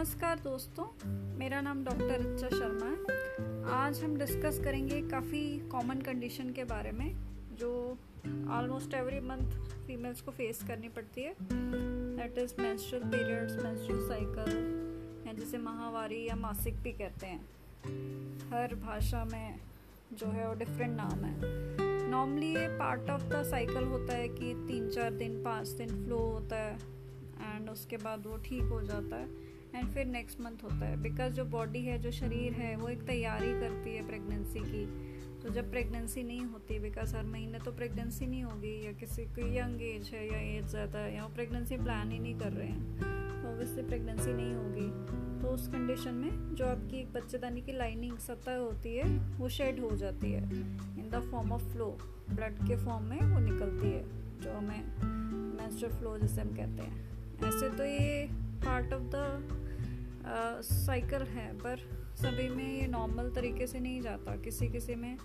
दोस्तों, मेरा नाम डॉक्टर रिचा शर्मा है। आज हम डिस्कस करेंगे काफ़ी कॉमन कंडीशन के बारे में, जो ऑलमोस्ट एवरी मंथ फीमेल्स को फेस करनी पड़ती है। That is menstrual periods menstrual cycle या जिसे माहवारी या मासिक भी कहते हैं। हर भाषा में जो है वो डिफरेंट नाम है। नॉर्मली ये पार्ट ऑफ़ द साइकिल होता है कि तीन चार दिन, पाँच दिन फ्लो होता है एंड उसके बाद वो ठीक हो जाता है। एंड फिर नेक्स्ट मंथ होता है। बिकॉज़ जो बॉडी है, जो शरीर है, वो एक तैयारी करती है प्रेगनेंसी की। तो जब प्रेगनेंसी नहीं होती बिकॉज़ हर महीने तो प्रेगनेंसी नहीं होगी, या किसी को यंग एज है, या एज ज़्यादा है, या वो प्रेगनेंसी प्लान ही नहीं कर रहे हैं तो ऑब्वियसली प्रेगनेंसी नहीं होगी। तो उस कंडीशन में जो आपकी एक बच्चेदानी की लाइनिंग सतह होती है, वो शेड हो जाती है। In the form of flow blood के फॉर्म में वो निकलती है, जो हमें मैंस्ट्रुअल फ्लो जिसे हम कहते हैं। ऐसे तो ये पार्ट ऑफ़ द साइकिल है, पर सभी में ये नॉर्मल तरीके से नहीं जाता। किसी किसी में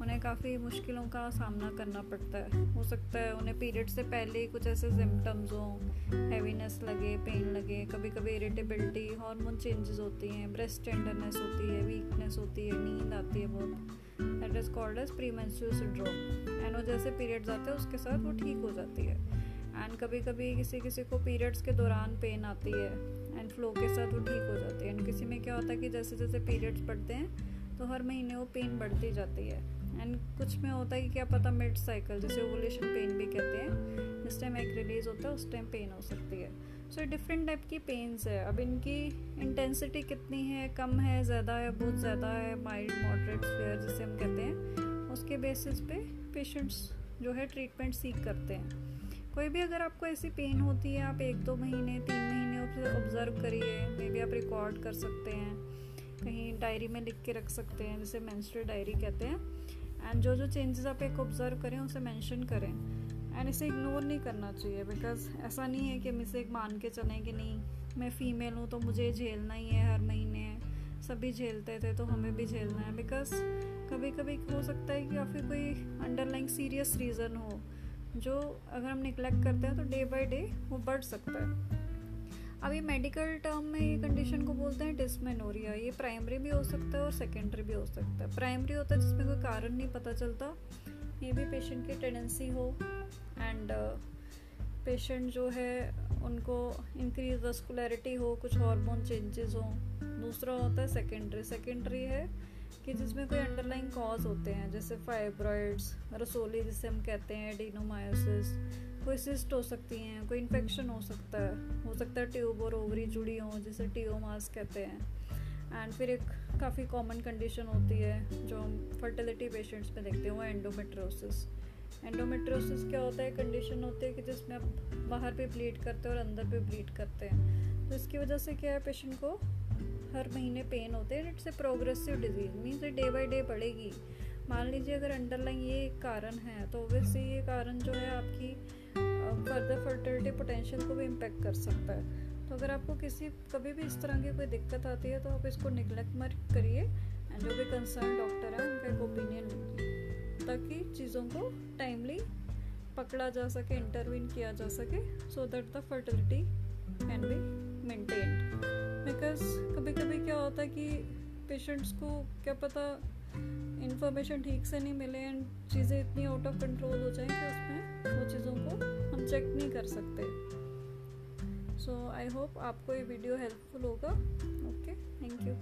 उन्हें काफ़ी मुश्किलों का सामना करना पड़ता है। हो सकता है उन्हें पीरियड से पहले ही कुछ ऐसे सिम्टम्स हों हैवीनेस लगे पेन लगे कभी कभी इरिटेबिलिटी हार्मोन चेंजेस होती हैं ब्रेस्ट टेंडरनेस होती है वीकनेस होती है, नींद आती है बहुत। That is called as pre menstrual syndrome and वो जैसे पीरियड्स आते हैं, उसके साथ वो ठीक हो जाती है। एंड कभी कभी किसी किसी को पीरियड्स के दौरान पेन आती है एंड फ्लो के साथ वो ठीक हो जाती है। एंड किसी में क्या होता है कि जैसे जैसे पीरियड्स बढ़ते हैं तो हर महीने वो पेन बढ़ती जाती है। एंड कुछ में होता है कि क्या पता मिड साइकिल जैसे ओवुलेशन पेन भी कहते हैं, जिस टाइम एक रिलीज़ होता है, उस टाइम पेन हो सकती है। सो डिफरेंट टाइप की पेन्स है। अब इनकी इंटेंसिटी कितनी है, कम है, ज़्यादा है, बहुत ज़्यादा है माइल्ड मॉडरेट फेयर जिसे हम कहते हैं, उसके बेसिस पे पेशेंट्स जो है ट्रीटमेंट सीख करते हैं। कोई भी अगर आपको ऐसी पेन होती है, आप एक दो महीने, तीन महीने उसे ऑब्ज़र्व करिए। मे बी आप रिकॉर्ड कर सकते हैं। कहीं डायरी में लिख के रख सकते हैं, जिसे मैंस्ट्रुअल डायरी कहते हैं। एंड जो जो चेंजेस आप एक ऑब्ज़र्व करें उसे मेंशन करें। एंड इसे इग्नोर नहीं करना चाहिए बिकॉज़ ऐसा नहीं है कि हम इसे एक मान के चलें कि नहीं, मैं फ़ीमेल हूँ तो मुझे झेलना ही है हर महीने। सभी झेलते थे तो हमें भी झेलना है। बिकॉज़ कभी कभी हो सकता है कि या फिर कोई अंडरलाइंग सीरियस रीज़न हो। जो अगर हम निगलेक्ट करते हैं तो डे बाय डे वो बढ़ सकता है। अभी मेडिकल टर्म में ये कंडीशन को बोलते हैं डिसमेनोरिया ये प्राइमरी भी हो सकता है और सेकेंडरी भी हो सकता है। प्राइमरी होता है जिसमें कोई कारण नहीं पता चलता। ये भी पेशेंट की टेंडेंसी हो एंड पेशेंट uh, जो है उनको इंक्रीज वस्कुलरिटी हो कुछ हार्मोन चेंजेस हो। दूसरा होता है सेकेंडरी सेकेंडरी है कि जिसमें कोई अंडरलाइन कॉज होते हैं, जैसे फाइब्रॉइड्स रसोली जिसे हम कहते हैं डीनोमायोसिस कोई सिस्ट हो सकती हैं, कोई इन्फेक्शन हो सकता है, हो सकता है ट्यूब और ओवरी जुड़ी हो, जिसे टीओमास कहते हैं। एंड फिर एक काफ़ी कॉमन कंडीशन होती है, जो हम फर्टिलिटी पेशेंट्स में देखते हैं, वो एंडोमेट्रोसिस एंडोमेट्रोसिस क्या होता है? कंडीशन होती है कि जिसमें आप बाहर पे ब्लीड करते हैं और अंदर पे ब्लीड करते हैं। तो इसकी वजह से क्या है पेशेंट को? हर महीने पेन होते हैं it's a progressive disease means ये डे बाई डे बढ़ेगी। मान लीजिए अगर अंडरलाइन ये एक कारण है तो ओबियसली ये कारण जो है आपकी फर्दर फर्टिलिटी पोटेंशियल को भी इम्पेक्ट कर सकता है। तो अगर आपको किसी, कभी भी इस तरह की कोई दिक्कत आती है तो आप इसको निगलेक्ट मत करिए एंड जो भी कंसर्न डॉक्टर है, उनका एक ओपिनियन लीजिए ताकि चीज़ों को टाइमली पकड़ा जा सके इंटरवीन किया जा सके so that the fertility can be maintained because कभी कभी क्या होता है कि पेशेंट्स को क्या पता इन्फॉर्मेशन ठीक से नहीं मिले एंड चीज़ें इतनी आउट ऑफ़ कंट्रोल हो जाएँ कि उसमें वो चीज़ों को हम चेक नहीं कर सकते। सो आई होप आपको ये वीडियो हेल्पफुल होगा। Okay thank you